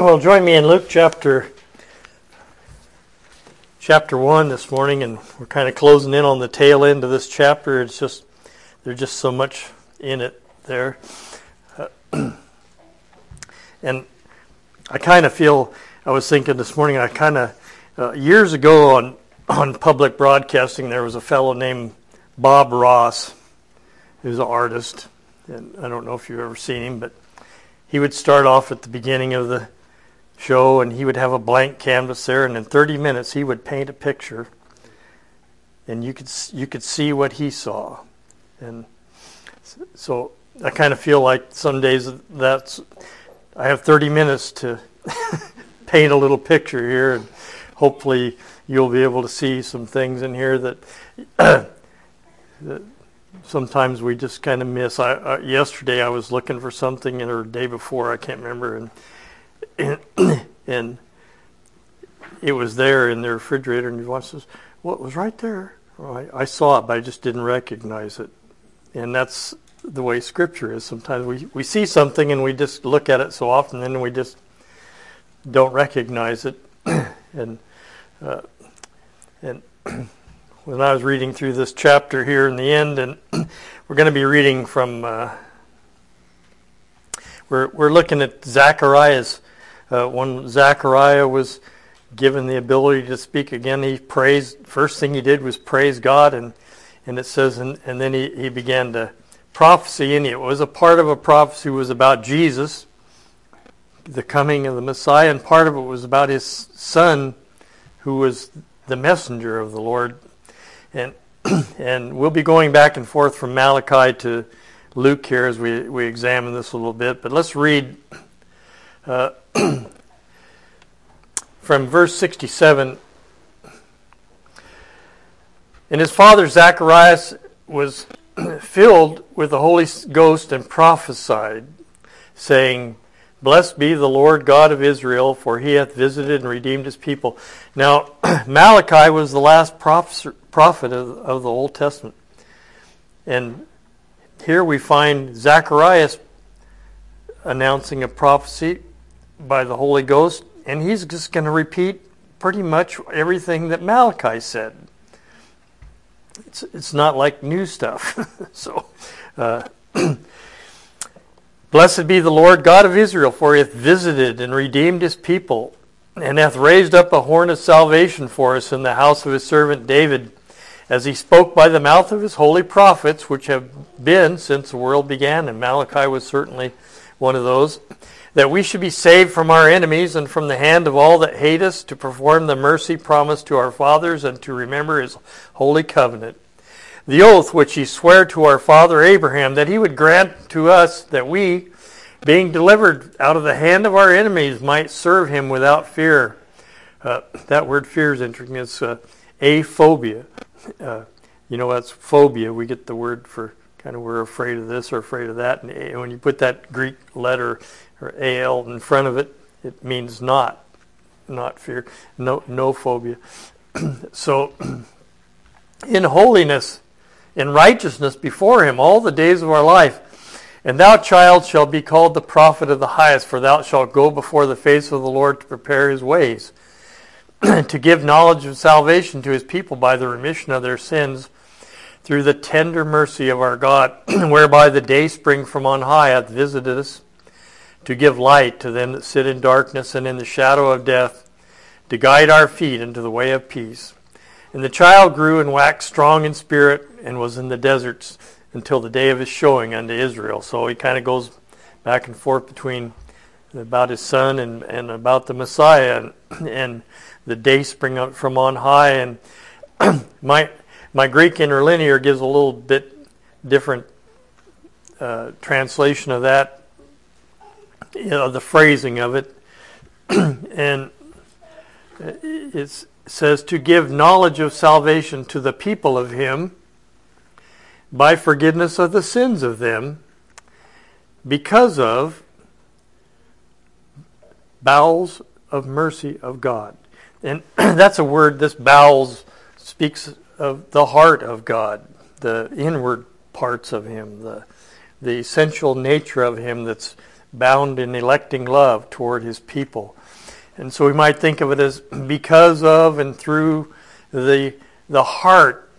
well, join me in Luke chapter chapter one this morning, and we're kind of closing in on the tail end of this chapter. It's just there's just so much in it there, uh, and I kind of feel. I was thinking this morning. I kind of uh, years ago on on public broadcasting, there was a fellow named Bob Ross, who's an artist, and I don't know if you've ever seen him, but he would start off at the beginning of the show and he would have a blank canvas there and in 30 minutes he would paint a picture and you could you could see what he saw and so I kind of feel like some days that's I have 30 minutes to paint a little picture here and hopefully you'll be able to see some things in here that, that sometimes we just kind of miss. I, uh, yesterday I was looking for something, or day before I can't remember, and and, and it was there in the refrigerator, and you watch this. What well, was right there? Well, I, I saw it, but I just didn't recognize it, and that's the way Scripture is. Sometimes we we see something and we just look at it so often, and we just don't recognize it, and uh, and when I was reading through this chapter here in the end, and we're going to be reading from. Uh, we're we're looking at Zacharias. Uh, when Zachariah was given the ability to speak again, he praised. First thing he did was praise God, and and it says, and, and then he, he began to prophecy, and it was a part of a prophecy was about Jesus, the coming of the Messiah, and part of it was about his son, who was the messenger of the Lord, and and we'll be going back and forth from Malachi to Luke here as we, we examine this a little bit. But let's read uh, from verse 67. And his father Zacharias was filled with the Holy Ghost and prophesied, saying, Blessed be the Lord God of Israel, for he hath visited and redeemed his people. Now, Malachi was the last prophet of, the Old Testament. And here we find Zacharias announcing a prophecy by the Holy Ghost, and he's just going to repeat pretty much everything that Malachi said. It's, it's not like new stuff. so, uh, Blessed be the Lord God of Israel, for he hath visited and redeemed his people, and hath raised up a horn of salvation for us in the house of his servant David, as he spoke by the mouth of his holy prophets, which have been since the world began. And Malachi was certainly one of those. That we should be saved from our enemies and from the hand of all that hate us, to perform the mercy promised to our fathers, and to remember his holy covenant the oath which he sware to our father Abraham that he would grant to us that we, being delivered out of the hand of our enemies, might serve him without fear. Uh, that word fear is interesting. It's uh, aphobia. Uh, you know, that's phobia. We get the word for kind of we're afraid of this or afraid of that. And when you put that Greek letter alpha in front of it, it means not, not fear, no, no phobia. so, in holiness, in righteousness before him all the days of our life. And thou, child, shalt be called the prophet of the highest, for thou shalt go before the face of the Lord to prepare his ways, to give knowledge of salvation to his people by the remission of their sins, through the tender mercy of our God, whereby the day spring from on high hath visited us, to give light to them that sit in darkness and in the shadow of death, to guide our feet into the way of peace. And the child grew and waxed strong in spirit and was in the deserts until the day of his showing unto Israel. So he kind of goes back and forth between about his son and, and about the Messiah and, and the day spring up from on high. And my my Greek interlinear gives a little bit different uh, translation of that, you know, the phrasing of it, and it says to give knowledge of salvation to the people of him by forgiveness of the sins of them because of bowels of mercy of God. And that's a word, this bowels speaks of the heart of God, the inward parts of him, the, the essential nature of him that's bound in electing love toward his people. And so we might think of it as because of and through the, the heart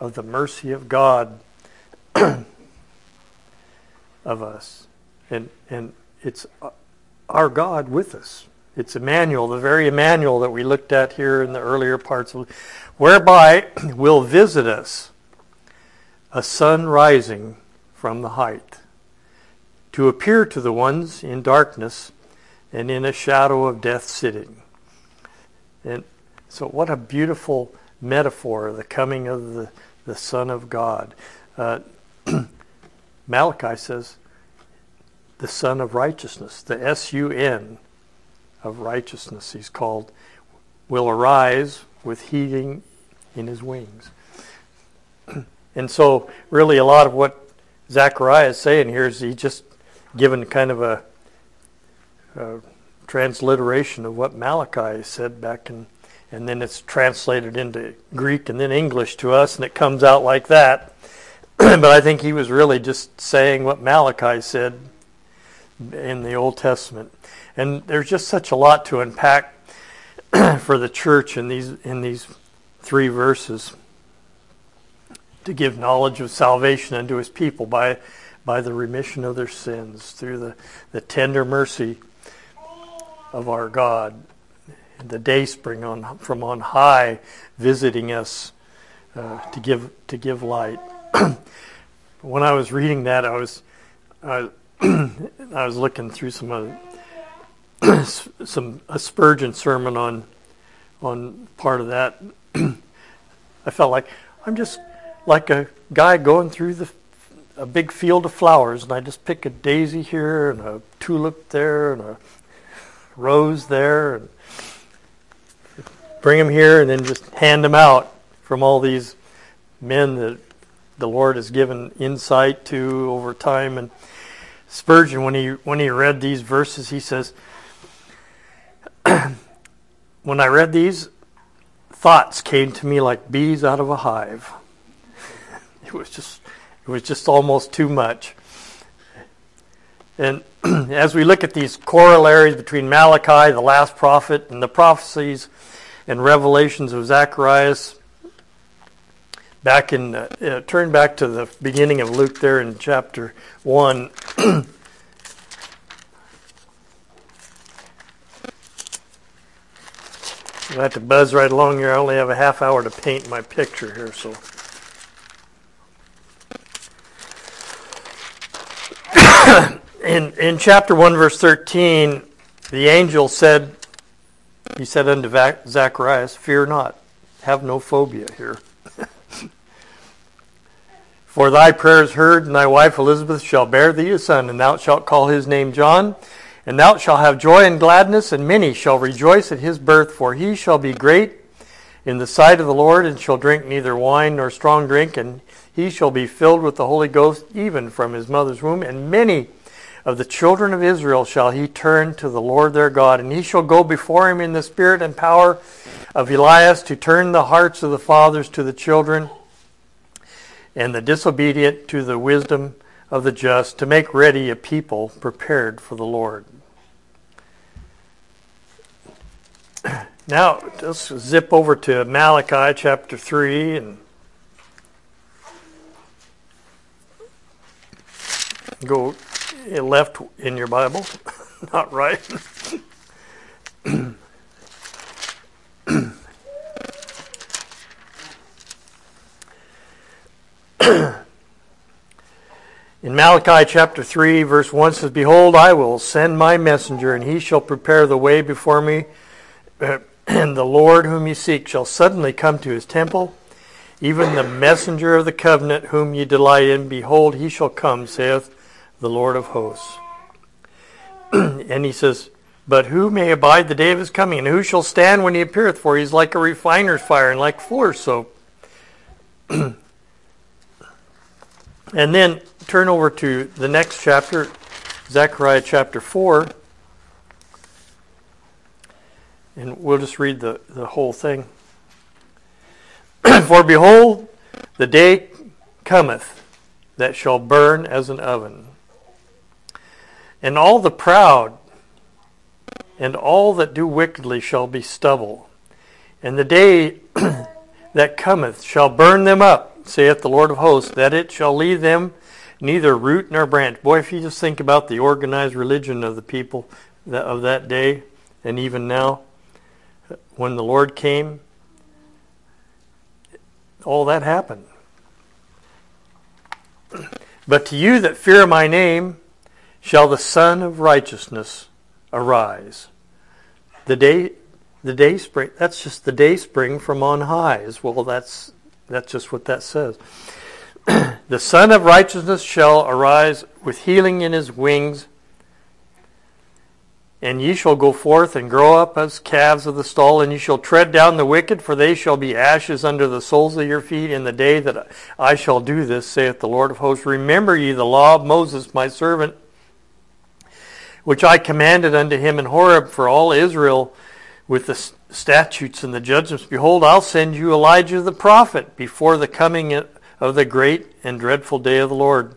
of the mercy of God of us. And, and it's our God with us. It's Emmanuel, the very Emmanuel that we looked at here in the earlier parts of whereby will visit us a sun rising from the height to appear to the ones in darkness and in a shadow of death sitting. And so, what a beautiful metaphor, the coming of the, the Son of God. Uh, Malachi says, the Son of Righteousness, the S U N of righteousness, he's called, will arise with healing in his wings. and so, really, a lot of what Zechariah is saying here is he just given kind of a, a transliteration of what Malachi said back in, and then it's translated into Greek and then English to us, and it comes out like that. but I think he was really just saying what Malachi said in the Old Testament. And there's just such a lot to unpack for the church in these in these three verses to give knowledge of salvation unto his people by by the remission of their sins through the, the tender mercy of our God. The day spring on from on high visiting us uh, to give to give light. when I was reading that, I was I, I was looking through some uh, some a Spurgeon sermon on on part of that. I felt like I'm just like a guy going through the a big field of flowers, and I just pick a daisy here and a tulip there and a rose there, and bring them here, and then just hand them out from all these men that the Lord has given insight to over time. And Spurgeon, when he when he read these verses, he says, "When I read these, thoughts came to me like bees out of a hive." It was just it was just almost too much. And as we look at these corollaries between Malachi, the last prophet, and the prophecies and revelations of Zacharias, back in uh, turn back to the beginning of Luke there in chapter 1. I have to buzz right along here. I only have a half hour to paint my picture here, so. In, in chapter 1, verse 13, the angel said, He said unto Zacharias, Fear not, have no phobia here. For thy prayers heard, and thy wife Elizabeth shall bear thee a son, and thou shalt call his name John. And thou shalt have joy and gladness, and many shall rejoice at his birth, for he shall be great in the sight of the Lord, and shall drink neither wine nor strong drink, and he shall be filled with the Holy Ghost even from his mother's womb, and many of the children of Israel shall he turn to the Lord their God, and he shall go before him in the spirit and power of Elias to turn the hearts of the fathers to the children, and the disobedient to the wisdom of the just, to make ready a people prepared for the Lord. Now, let's zip over to Malachi chapter 3 and go left in your Bible, not right. In Malachi chapter 3, verse 1 says, Behold, I will send my messenger, and he shall prepare the way before me. And the Lord whom ye seek shall suddenly come to his temple, even the messenger of the covenant whom ye delight in. Behold, he shall come, saith the Lord of hosts. and he says, But who may abide the day of his coming, and who shall stand when he appeareth? For he is like a refiner's fire and like fuller's soap. and then turn over to the next chapter, Zechariah chapter 4. And we'll just read the, the whole thing. For behold, the day cometh that shall burn as an oven And all the proud and all that do wickedly shall be stubble. And the day that cometh shall burn them up, saith the Lord of hosts, that it shall leave them neither root nor branch. Boy, if you just think about the organized religion of the people of that day and even now, when the Lord came, all that happened. But to you that fear my name shall the Sun of Righteousness arise. The day the day spring that's just the day spring from on high well that's that's just what that says. the Sun of Righteousness shall arise with healing in his wings and ye shall go forth and grow up as calves of the stall, and ye shall tread down the wicked, for they shall be ashes under the soles of your feet in the day that I shall do this, saith the Lord of hosts. Remember ye the law of Moses, my servant, which I commanded unto him in Horeb for all Israel with the statutes and the judgments. Behold, I'll send you Elijah the prophet before the coming of the great and dreadful day of the Lord.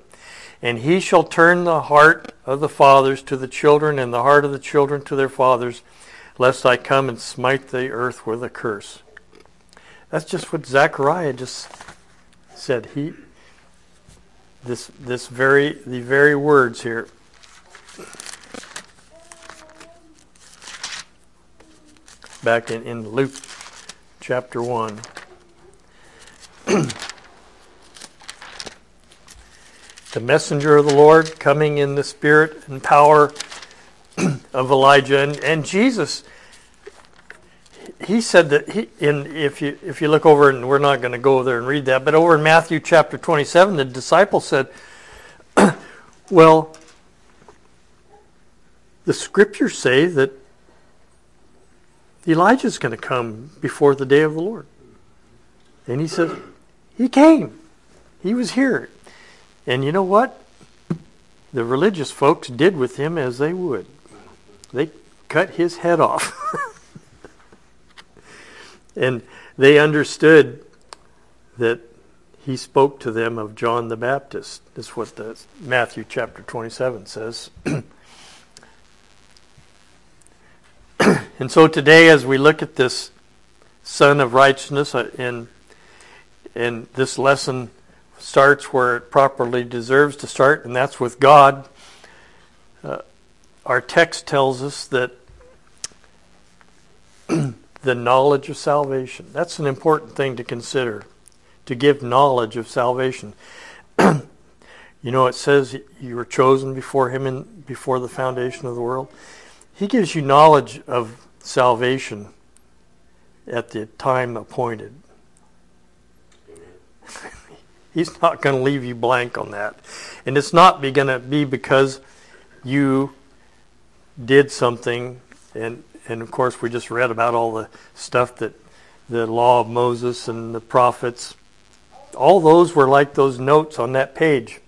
And he shall turn the heart of the fathers to the children, and the heart of the children to their fathers, lest I come and smite the earth with a curse. That's just what Zechariah just said. He this this very the very words here. Back in, in Luke chapter one. the messenger of the Lord coming in the spirit and power of Elijah and, and Jesus he said that he in if you if you look over and we're not going to go there and read that but over in Matthew chapter 27 the disciples said well the scriptures say that Elijah's going to come before the day of the Lord and he said he came he was here and you know what? The religious folks did with him as they would. They cut his head off. and they understood that he spoke to them of John the Baptist. That's what the Matthew chapter 27 says. and so today, as we look at this Son of Righteousness and, uh, in this lesson starts where it properly deserves to start, and that's with God. Uh, our text tells us that the knowledge of salvation, that's an important thing to consider, to give knowledge of salvation. you know, it says you were chosen before Him and before the foundation of the world. He gives you knowledge of salvation at the time appointed. He's not going to leave you blank on that. And it's not going to be because you did something and and of course we just read about all the stuff that the law of Moses and the prophets all those were like those notes on that page.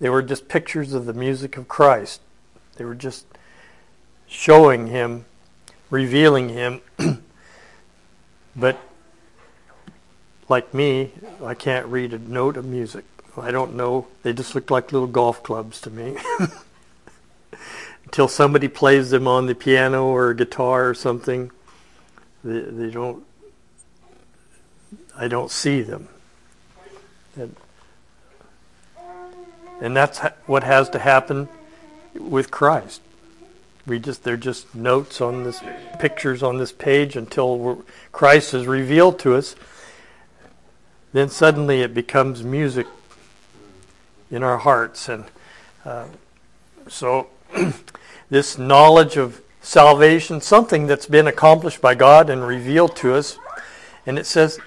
They were just pictures of the music of Christ. They were just showing him, revealing him. but like me, I can't read a note of music. I don't know. They just look like little golf clubs to me. Until somebody plays them on the piano or guitar or something, they, they don't. I don't see them. And, and that's what has to happen with Christ. We just they're just notes on this pictures on this page until Christ is revealed to us then suddenly it becomes music in our hearts. And uh, so, this knowledge of salvation, something that's been accomplished by God and revealed to us, and it says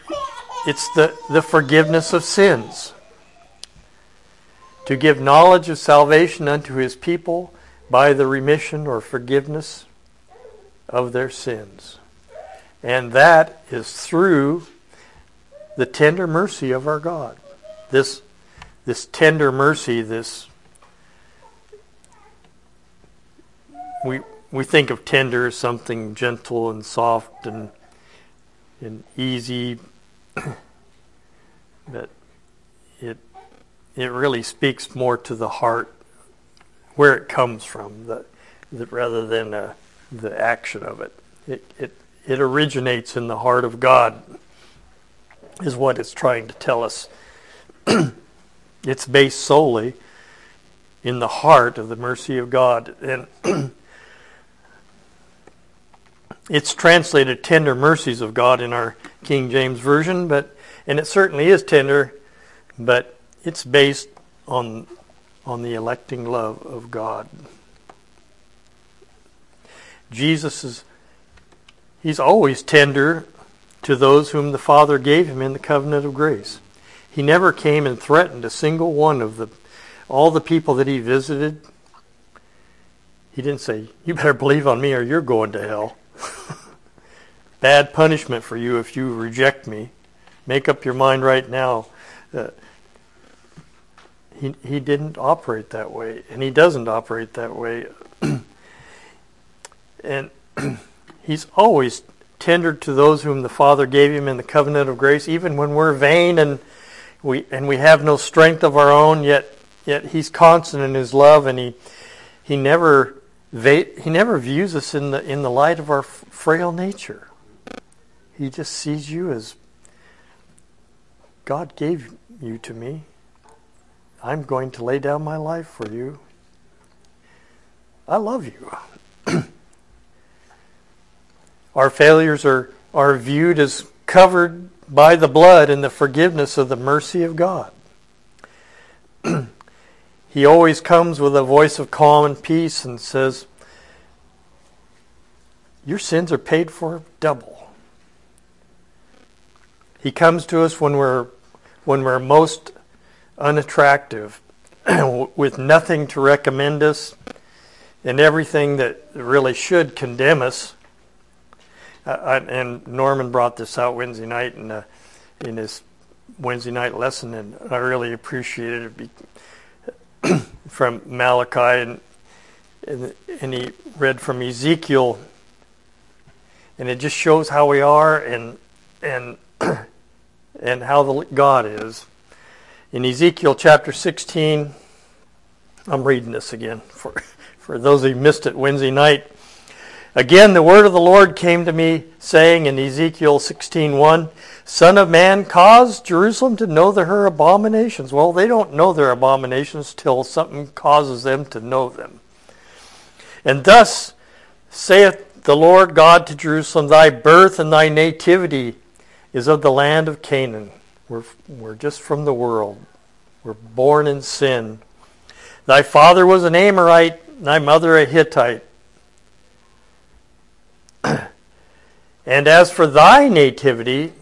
it's the, the forgiveness of sins. To give knowledge of salvation unto his people by the remission or forgiveness of their sins. And that is through the tender mercy of our God. This, this tender mercy, this we we think of tender as something gentle and soft and and easy, but it it really speaks more to the heart where it comes from, the, the, rather than uh, the action of it. It, it. it originates in the heart of God, is what it's trying to tell us. it's based solely in the heart of the mercy of God. And it's translated tender mercies of God in our King James Version, but and it certainly is tender, but it's based on on the electing love of God. Jesus is he's always tender to those whom the Father gave him in the covenant of grace. He never came and threatened a single one of the all the people that he visited. He didn't say, "You better believe on me or you're going to hell." Bad punishment for you if you reject me. Make up your mind right now. Uh, he, he didn't operate that way, and he doesn't operate that way. and he's always tendered to those whom the Father gave him in the covenant of grace, even when we're vain and we and we have no strength of our own. Yet yet he's constant in his love, and he he never he never views us in the in the light of our frail nature. He just sees you as God gave you to me. I'm going to lay down my life for you. I love you. our failures are, are viewed as covered by the blood and the forgiveness of the mercy of God. he always comes with a voice of calm and peace and says, Your sins are paid for double. He comes to us when we're when we're most unattractive, with nothing to recommend us, and everything that really should condemn us. And Norman brought this out Wednesday night in, uh, in his Wednesday night lesson, and I really appreciated it from Malachi, and, and, and he read from Ezekiel, and it just shows how we are and and and how the God is. In Ezekiel chapter 16, I'm reading this again for, for those who missed it Wednesday night. Again, the word of the Lord came to me, saying in Ezekiel 16:1, "Son of man, cause Jerusalem to know her abominations." Well, they don't know their abominations till something causes them to know them. And thus saith the Lord God to Jerusalem, Thy birth and thy nativity is of the land of Canaan. We're, we're just from the world. We're born in sin. Thy father was an Amorite, thy mother a Hittite. and as for thy nativity,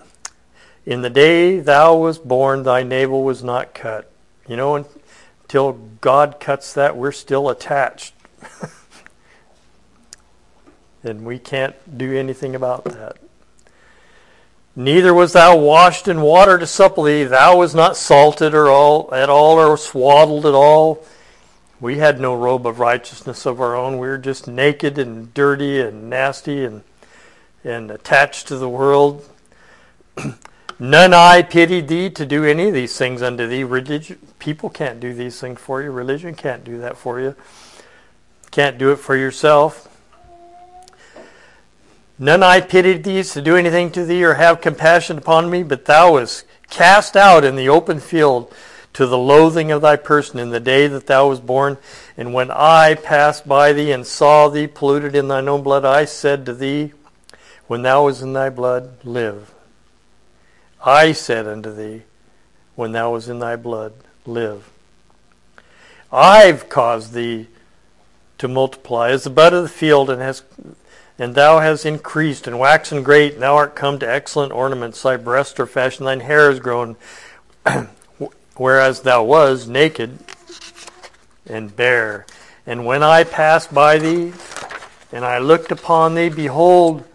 in the day thou was born, thy navel was not cut. You know, until God cuts that, we're still attached. and we can't do anything about that. Neither was thou washed in water to supple thee. Thou was not salted or all at all or swaddled at all. We had no robe of righteousness of our own. We were just naked and dirty and nasty and and attached to the world. None I pitied thee to do any of these things unto thee. Religion, people can't do these things for you. Religion can't do that for you. Can't do it for yourself. None I pitied thee to do anything to thee or have compassion upon me, but thou wast cast out in the open field to the loathing of thy person in the day that thou was born. And when I passed by thee and saw thee polluted in thine own blood, I said to thee, when thou was in thy blood, live. I said unto thee, when thou was in thy blood, live. I've caused thee to multiply as the bud of the field, and has and thou hast increased and waxen great, and thou art come to excellent ornaments. Thy breasts are fashioned, thine hair is grown, whereas thou was naked and bare. And when I passed by thee, and I looked upon thee, behold,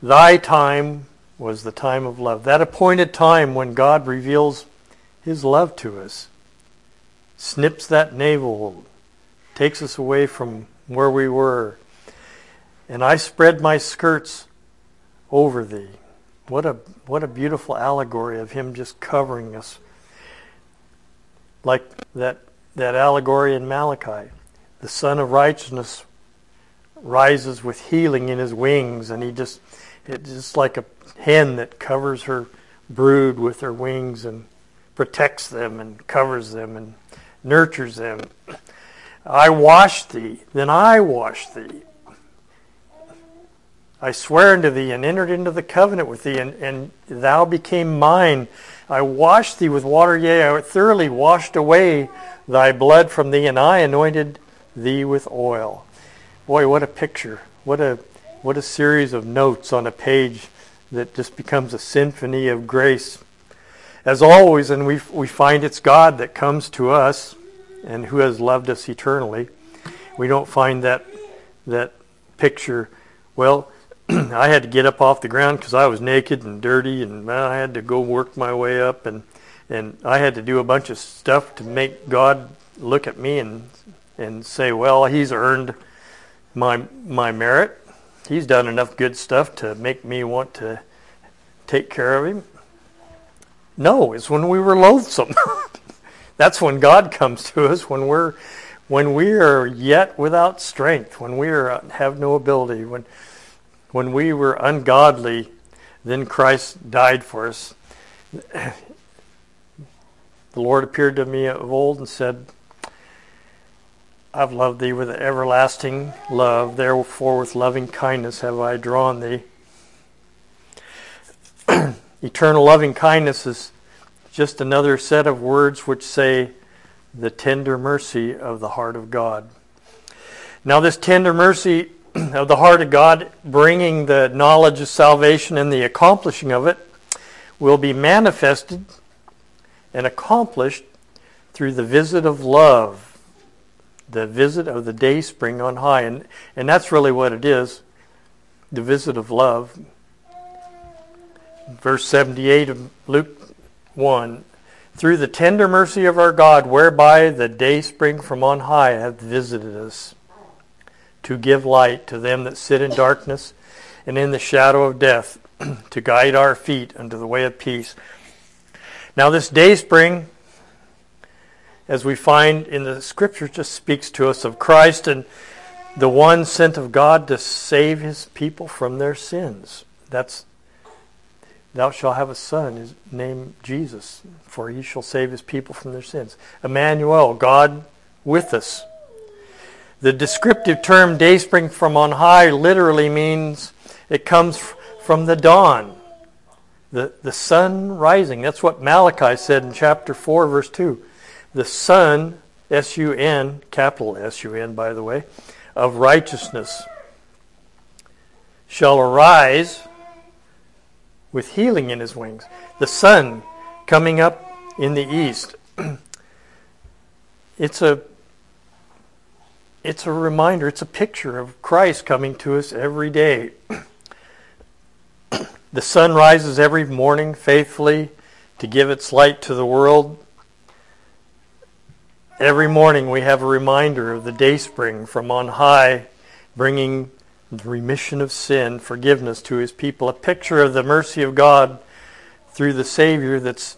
thy time was the time of love. That appointed time when God reveals his love to us, snips that navel, takes us away from where we were and I spread my skirts over thee. What a what a beautiful allegory of him just covering us. Like that that allegory in Malachi. the Sun of Righteousness rises with healing in his wings, and he just it's just like a hen that covers her brood with her wings and protects them and covers them and nurtures them. I wash thee, then I wash thee. I swear unto thee and entered into the covenant with thee, and, and thou became mine. I washed thee with water, yea, I thoroughly washed away thy blood from thee, and I anointed thee with oil. Boy, what a picture. What a what a series of notes on a page that just becomes a symphony of grace. As always, and we we find it's God that comes to us and who has loved us eternally. We don't find that that picture. Well, I had to get up off the ground because I was naked and dirty, and I had to go work my way up, and and I had to do a bunch of stuff to make God look at me and and say, well, He's earned my my merit. He's done enough good stuff to make me want to take care of Him. No, it's when we were loathsome. That's when God comes to us when we're when we are yet without strength, when we are, have no ability, when when we were ungodly, then Christ died for us. The Lord appeared to me of old and said, I've loved thee with everlasting love, therefore with loving kindness have I drawn thee. Eternal loving kindness is just another set of words which say the tender mercy of the heart of God. Now, this tender mercy of the heart of God, bringing the knowledge of salvation and the accomplishing of it, will be manifested and accomplished through the visit of love, the visit of the day spring on high. And, and that's really what it is the visit of love. Verse 78 of Luke 1 Through the tender mercy of our God, whereby the day spring from on high hath visited us to give light to them that sit in darkness and in the shadow of death, to guide our feet unto the way of peace. Now, this day spring, as we find in the scripture, just speaks to us of Christ and the one sent of God to save his people from their sins. That's Thou shalt have a son, his name Jesus, for he shall save his people from their sins. Emmanuel, God with us. The descriptive term day spring from on high literally means it comes from the dawn, the, the sun rising. That's what Malachi said in chapter 4, verse 2. The sun, S U N, capital S U N, by the way, of righteousness shall arise with healing in his wings. The sun coming up in the east. it's a it's a reminder, it's a picture of Christ coming to us every day. the sun rises every morning faithfully to give its light to the world. Every morning we have a reminder of the day spring from on high, bringing the remission of sin, forgiveness to his people, a picture of the mercy of God through the Savior that's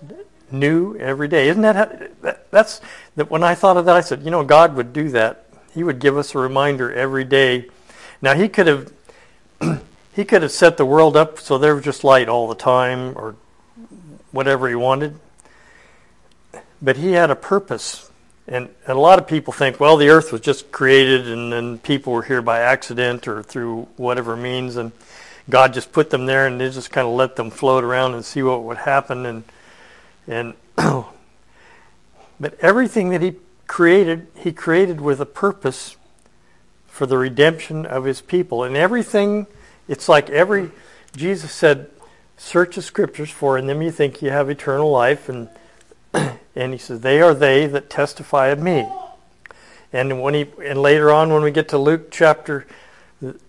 new every day. Isn't that, how, that's that when I thought of that I said, you know, God would do that he would give us a reminder every day. Now he could have he could have set the world up so there was just light all the time or whatever he wanted. But he had a purpose. And, and a lot of people think, well, the earth was just created and then people were here by accident or through whatever means and God just put them there and they just kind of let them float around and see what would happen and and but everything that he created, he created with a purpose for the redemption of his people. And everything, it's like every, Jesus said, search the scriptures for in them you think you have eternal life. And, and he says, they are they that testify of me. And when he, and later on when we get to Luke chapter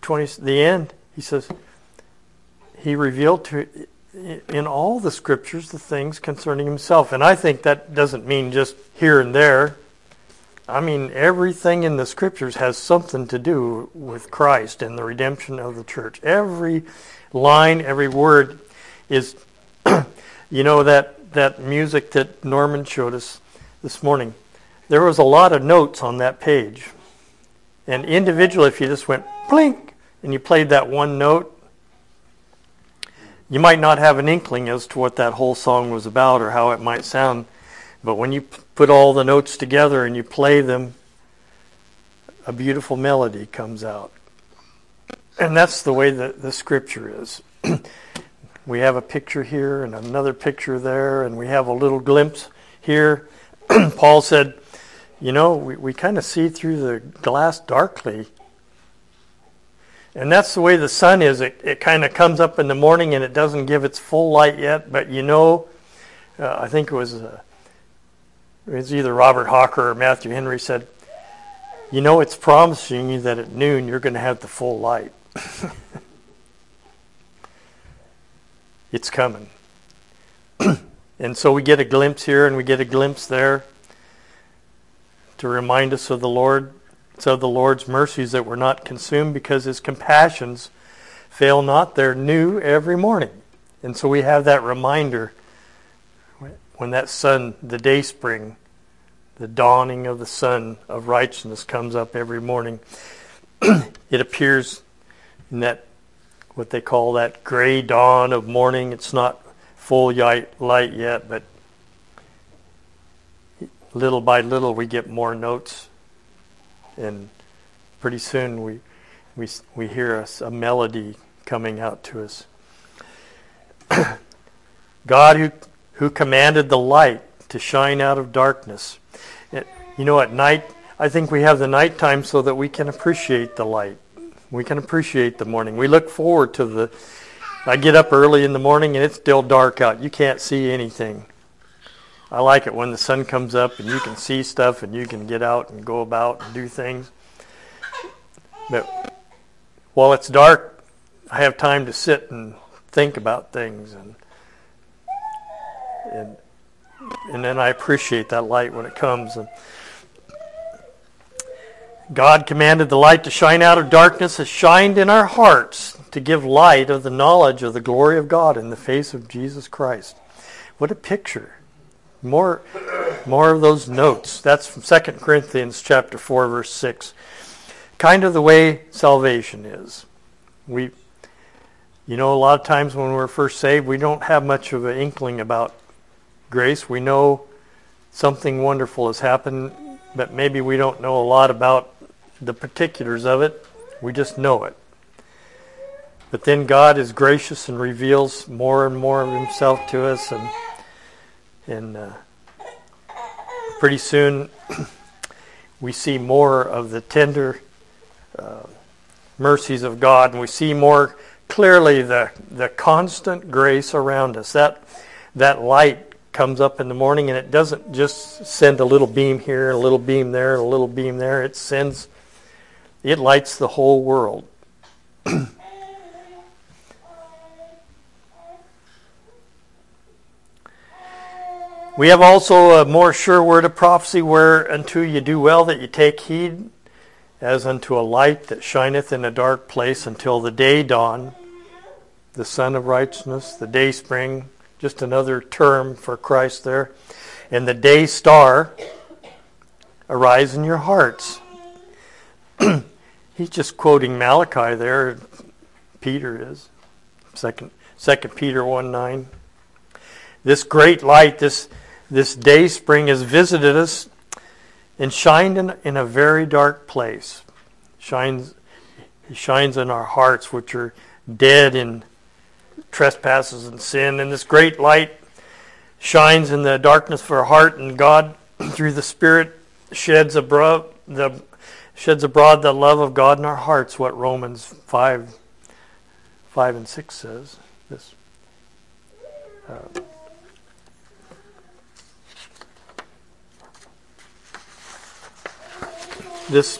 20, the end, he says, he revealed to, in all the scriptures the things concerning himself. And I think that doesn't mean just here and there. I mean, everything in the scriptures has something to do with Christ and the redemption of the church. Every line, every word is, you know, that, that music that Norman showed us this morning. There was a lot of notes on that page. And individually, if you just went blink and you played that one note, you might not have an inkling as to what that whole song was about or how it might sound. But when you put all the notes together and you play them, a beautiful melody comes out. And that's the way that the scripture is. we have a picture here and another picture there, and we have a little glimpse here. Paul said, You know, we, we kind of see through the glass darkly. And that's the way the sun is. It, it kind of comes up in the morning and it doesn't give its full light yet, but you know, uh, I think it was, uh, it was either Robert Hawker or Matthew Henry said, You know, it's promising you that at noon you're going to have the full light. it's coming. and so we get a glimpse here and we get a glimpse there to remind us of the Lord. It's of the Lord's mercies that we're not consumed because his compassions fail not. They're new every morning. And so we have that reminder when that sun, the day spring, the dawning of the sun of righteousness comes up every morning. it appears in that what they call that gray dawn of morning. It's not full light yet, but little by little we get more notes, and pretty soon we we we hear a, a melody coming out to us. God who who commanded the light to shine out of darkness. It, you know, at night, I think we have the nighttime so that we can appreciate the light. We can appreciate the morning. We look forward to the. I get up early in the morning and it's still dark out. You can't see anything. I like it when the sun comes up and you can see stuff and you can get out and go about and do things. But while it's dark, I have time to sit and think about things and and and then I appreciate that light when it comes and God commanded the light to shine out of darkness, has shined in our hearts to give light of the knowledge of the glory of God in the face of Jesus Christ. What a picture. More, more of those notes. That's from 2 Corinthians chapter 4, verse 6. Kind of the way salvation is. We, you know, a lot of times when we're first saved, we don't have much of an inkling about grace. We know something wonderful has happened, but maybe we don't know a lot about the particulars of it. We just know it. But then God is gracious and reveals more and more of Himself to us, and and uh, pretty soon we see more of the tender uh, mercies of God, and we see more clearly the the constant grace around us. That that light comes up in the morning, and it doesn't just send a little beam here, a little beam there, a little beam there. It sends it lights the whole world. we have also a more sure word of prophecy where whereunto you do well that you take heed as unto a light that shineth in a dark place until the day dawn, the sun of righteousness, the day spring, just another term for Christ there, and the day star arise in your hearts. He's just quoting Malachi there. Peter is. Second, Second Peter 1 9. This great light, this, this day spring has visited us and shined in, in a very dark place. Shines, shines in our hearts, which are dead in trespasses and sin. And this great light shines in the darkness of our heart, and God, through the Spirit, sheds above the sheds abroad the love of God in our hearts, what Romans 5, 5 and 6 says. This. Uh, this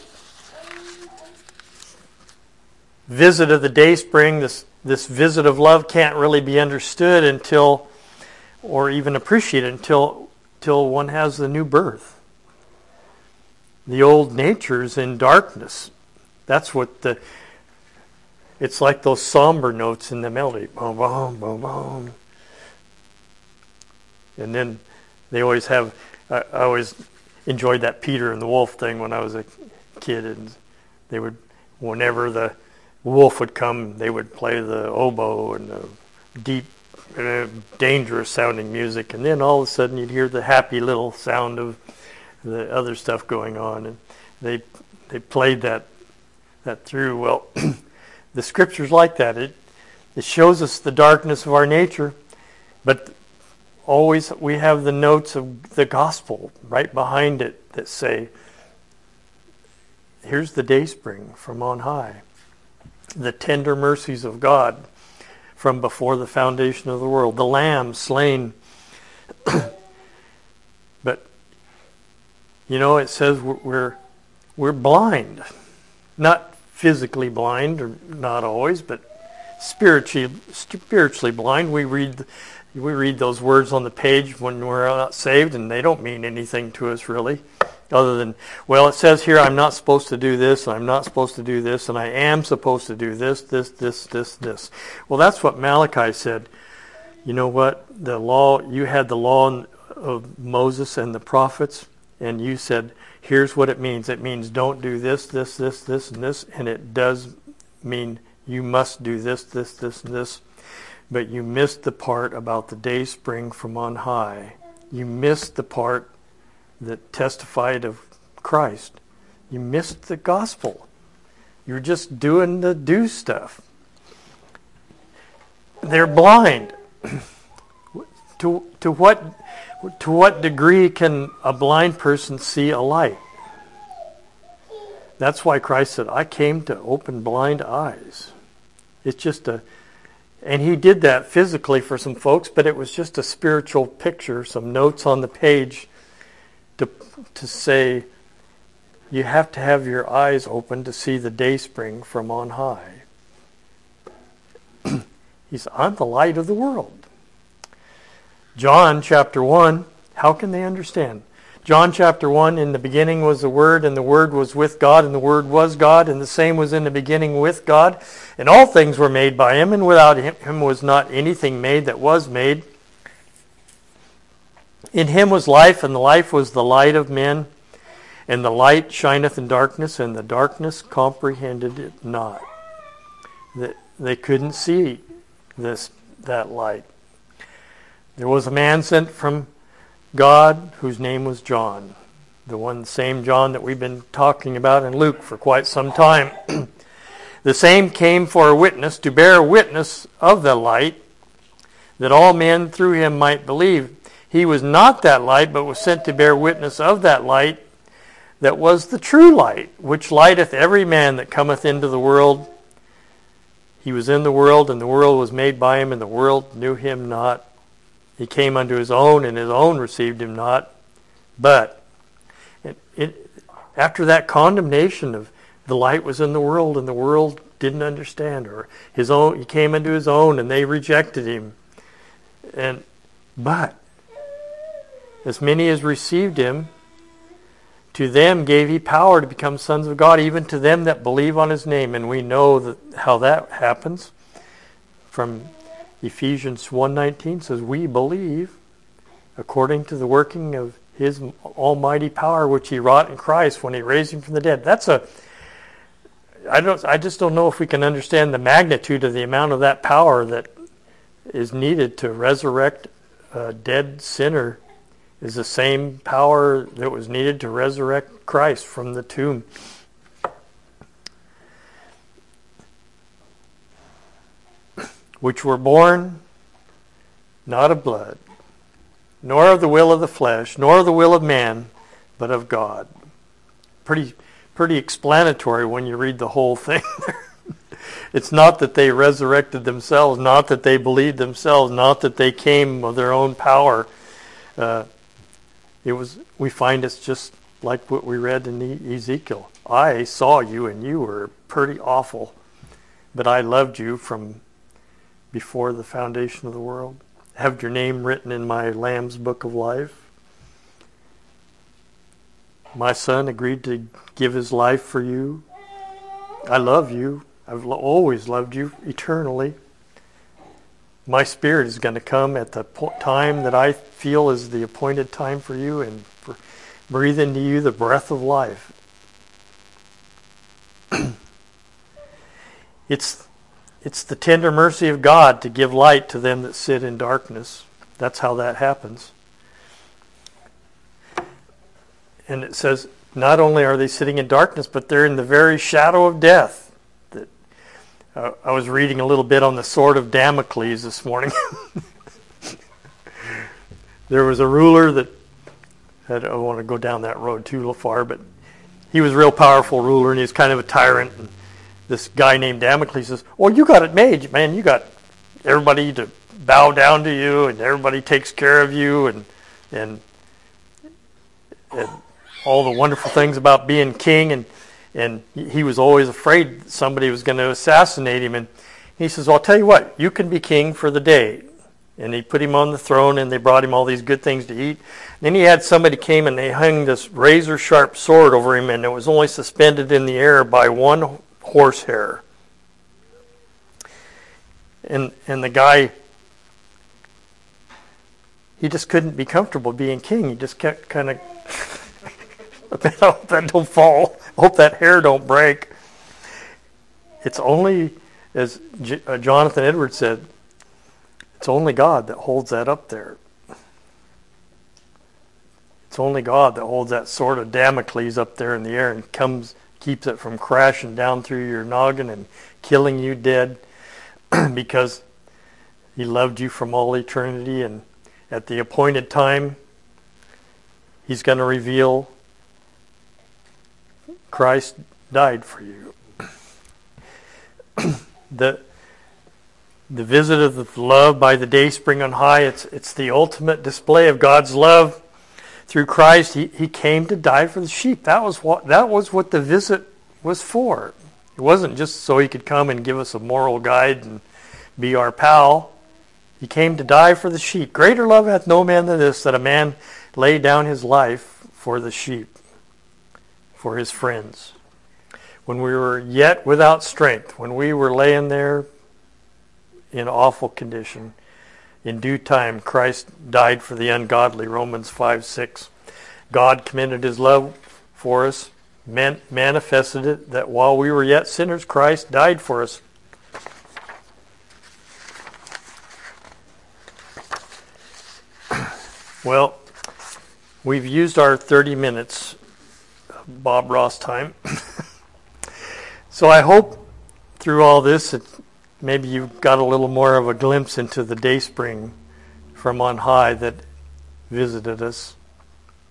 visit of the day spring, this, this visit of love can't really be understood until, or even appreciated until, until one has the new birth the old nature's in darkness. That's what the it's like those somber notes in the melody. Boom, boom, boom, boom. And then they always have, I, I always enjoyed that Peter and the Wolf thing when I was a kid. And they would, whenever the wolf would come, they would play the oboe and the deep, uh, dangerous sounding music, and then all of a sudden you'd hear the happy little sound of the other stuff going on, and they they played that that through. Well, the scriptures like that. It it shows us the darkness of our nature, but always we have the notes of the gospel right behind it that say, "Here's the dayspring from on high." The tender mercies of God from before the foundation of the world, the lamb slain. but you know, it says we're we're blind, not physically blind, or not always, but spiritually spiritually blind. We read we read those words on the page when we're not saved, and they don't mean anything to us really other than, well, it says here I'm not supposed to do this, and I'm not supposed to do this, and I am supposed to do this, this, this, this, this. Well, that's what Malachi said. You know what? The law, you had the law of Moses and the prophets, and you said, here's what it means. It means don't do this, this, this, this, and this, and it does mean you must do this, this, this, and this. But you missed the part about the day spring from on high. You missed the part that testified of Christ. You missed the gospel. You're just doing the do stuff. They're blind. to, to, what, to what degree can a blind person see a light? That's why Christ said, I came to open blind eyes. It's just a, and he did that physically for some folks, but it was just a spiritual picture, some notes on the page to, to say you have to have your eyes open to see the day spring from on high. He's I'm the light of the world. John chapter 1, how can they understand? John chapter 1, in the beginning was the Word, and the Word was with God, and the Word was God, and the same was in the beginning with God. And all things were made by Him, and without Him was not anything made that was made. In him was life, and the life was the light of men. And the light shineth in darkness, and the darkness comprehended it not. They couldn't see this that light. There was a man sent from God whose name was John, the one same John that we've been talking about in Luke for quite some time. the same came for a witness to bear witness of the light, that all men through him might believe. He was not that light, but was sent to bear witness of that light that was the true light, which lighteth every man that cometh into the world. He was in the world, and the world was made by him, and the world knew him not. He came unto his own, and his own received him not. But it, it, after that condemnation of the light was in the world, and the world didn't understand, or his own, he came into his own, and they rejected him. And but as many as received him, to them gave he power to become sons of God, even to them that believe on his name. And we know that how that happens from Ephesians 1.19 says, We believe according to the working of his almighty power which he wrought in Christ when he raised him from the dead. That's a I don't I just don't know if we can understand the magnitude of the amount of that power that is needed to resurrect a dead sinner is the same power that was needed to resurrect Christ from the tomb. Which were born not of blood, nor of the will of the flesh, nor of the will of man, but of God. Pretty, pretty explanatory when you read the whole thing. it's not that they resurrected themselves, not that they believed themselves, not that they came of their own power. Uh, it was we find it's just like what we read in Ezekiel. I saw you and you were pretty awful, but I loved you from before the foundation of the world. Have your name written in my Lamb's book of life. My son agreed to give his life for you. I love you. I've always loved you eternally my spirit is going to come at the time that I feel is the appointed time for you and for breathe into you the breath of life. it's it's the tender mercy of God to give light to them that sit in darkness. That's how that happens. And it says, not only are they sitting in darkness, but they're in the very shadow of death. That uh, I was reading a little bit on the sword of Damocles this morning. there was a ruler that I don't want to go down that road too far, but he was a real powerful ruler, and he was kind of a tyrant. And this guy named Damocles says, "Well, you got it made, man. You got everybody to bow down to you, and everybody takes care of you, and and, and all the wonderful things about being king." And and he was always afraid somebody was going to assassinate him. And he says, well, "I'll tell you what. You can be king for the day." And he put him on the throne, and they brought him all these good things to eat. Then he had somebody came and they hung this razor sharp sword over him, and it was only suspended in the air by one horsehair. And and the guy he just couldn't be comfortable being king. He just kept kind of I hope that don't fall. I hope that hair don't break. It's only as J- uh, Jonathan Edwards said, it's only God that holds that up there. It's only God that holds that sword of Damocles up there in the air and comes keeps it from crashing down through your noggin and killing you dead because he loved you from all eternity and at the appointed time he's going to reveal Christ died for you. the the visit of the love by the day spring on high, it's it's the ultimate display of God's love through Christ, he, he came to die for the sheep. That was what that was what the visit was for. It wasn't just so he could come and give us a moral guide and be our pal. He came to die for the sheep. Greater love hath no man than this, that a man lay down his life for the sheep, for his friends. When we were yet without strength, when we were laying there in awful condition, in due time, Christ died for the ungodly, Romans 5 6. God commended his love for us, man- manifested it that while we were yet sinners, Christ died for us. Well, we've used our 30 minutes, Bob Ross time. so I hope through all this maybe you got a little more of a glimpse into the day spring from on high that visited us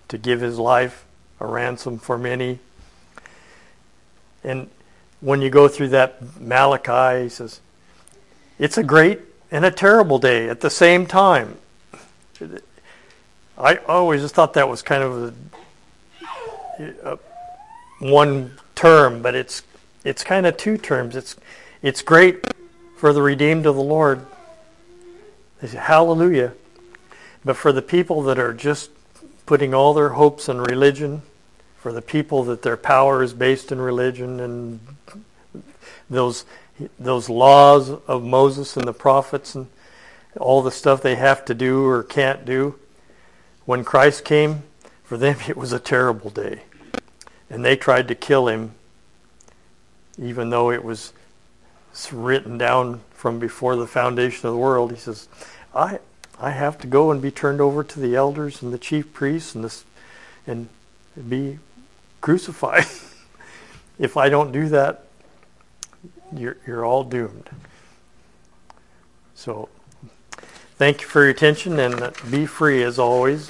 to give his life a ransom for many. And when you go through that Malachi, he says, it's a great and a terrible day at the same time. I always just thought that was kind of a, a one term, but it's it's kind of two terms. It's it's great for the redeemed of the Lord. They say, Hallelujah. But for the people that are just putting all their hopes in religion, for the people that their power is based in religion and those those laws of Moses and the prophets and all the stuff they have to do or can't do. When Christ came, for them it was a terrible day. And they tried to kill him, even though it was it's written down from before the foundation of the world. He says, I, I have to go and be turned over to the elders and the chief priests and, this, and be crucified. if I don't do that, you're, you're all doomed. So, thank you for your attention and be free as always.